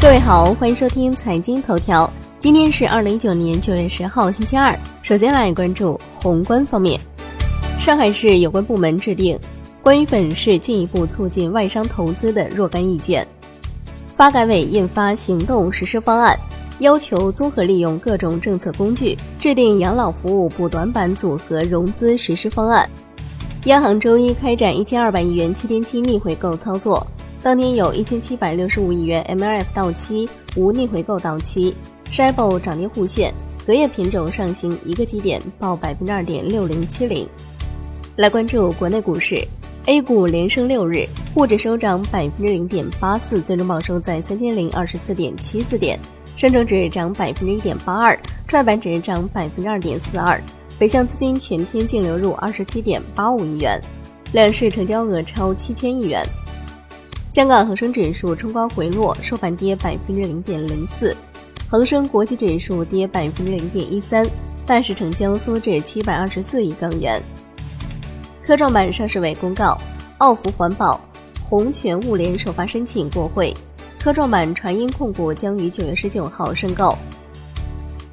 各位好，欢迎收听财经头条。今天是二零一九年九月十号，星期二。首先来关注宏观方面，上海市有关部门制定关于本市进一步促进外商投资的若干意见。发改委印发行动实施方案，要求综合利用各种政策工具，制定养老服务补短板组合融资实施方案。央行周一开展一千二百亿元七天期逆回购操作。当天有一千七百六十五亿元 MLF 到期，无逆回购到期。s h i b o 涨跌互现，隔夜品种上行一个基点，报百分之二点六零七零。来关注国内股市，A 股连升六日，沪指收涨百分之零点八四，最终报收在三千零二十四点七四点。深成指涨百分之一点八二，创业板指涨百分之二点四二。北向资金全天净流入二十七点八五亿元，两市成交额超七千亿元。香港恒生指数冲高回落，收盘跌百分之零点零四，恒生国际指数跌百分之零点一三，大市成交缩至七百二十四亿港元。科创板上市委公告，奥福环保、宏泉物联首发申请过会，科创板传音控股将于九月十九号申购。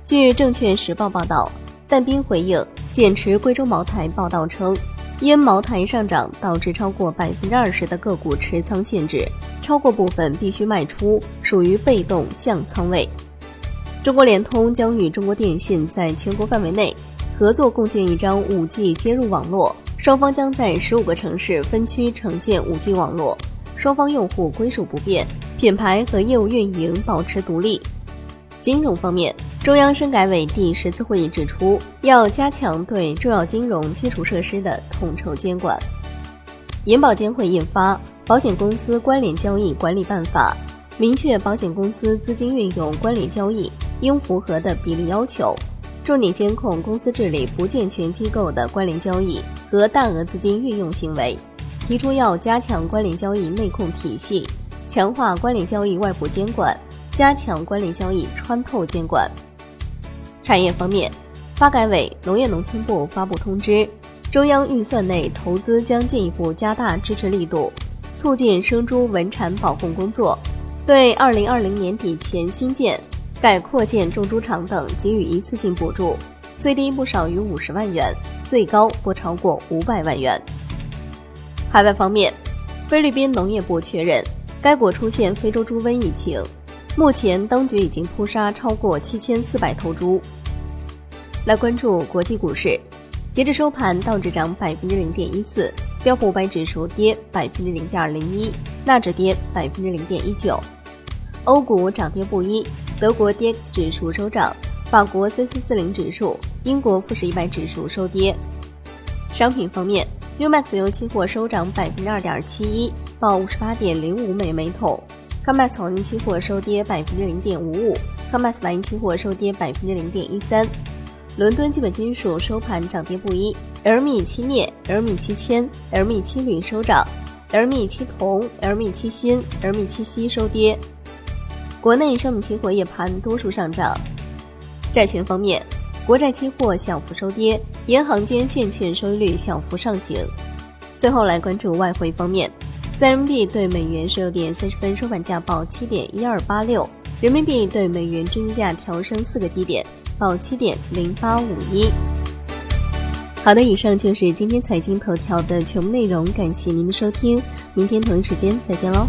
据证券时报报道，但斌回应减持贵州茅台报道称。因茅台上涨导致超过百分之二十的个股持仓限制，超过部分必须卖出，属于被动降仓位。中国联通将与中国电信在全国范围内合作共建一张 5G 接入网络，双方将在十五个城市分区承建 5G 网络，双方用户归属不变，品牌和业务运营保持独立。金融方面。中央深改委第十次会议指出，要加强对重要金融基础设施的统筹监管。银保监会印发《保险公司关联交易管理办法》，明确保险公司资金运用关联交易应符合的比例要求，重点监控公司治理不健全机构的关联交易和大额资金运用行为，提出要加强关联交易内控体系，强化关联交易外部监管，加强关联交易穿透监管。产业方面，发改委、农业农村部发布通知，中央预算内投资将进一步加大支持力度，促进生猪稳产保供工作，对二零二零年底前新建、改扩建种猪场等给予一次性补助，最低不少于五十万元，最高不超过五百万元。海外方面，菲律宾农业部确认，该国出现非洲猪瘟疫情，目前当局已经扑杀超过七千四百头猪。来关注国际股市，截至收盘，道指涨百分之零点一四，标普五百指数跌百分之零点零一，纳指跌百分之零点一九。欧股涨跌不一，德国 D X 指数收涨，法国 C 四四零指数、英国富时一百指数收跌。商品方面，New Max 原油期货收涨百分之二点七一，报五十八点零五美每桶。康麦草泥期货收跌百分之零点五五，康麦斯白银期货收跌百分之零点一三。伦敦基本金属收盘涨跌不一，LME 七镍、LME 七铅、LME 七铝收涨，LME 七铜、LME 七锌、LME 七锡收跌。国内商品期货夜盘多数上涨。债券方面，国债期货小幅收跌，银行间现券收益率小幅上行。最后来关注外汇方面，在人民币对美元十六点三十分收盘价报七点一二八六，人民币对美元中间价调升四个基点。报七点零八五一。好的，以上就是今天财经头条的全部内容，感谢您的收听，明天同一时间再见喽。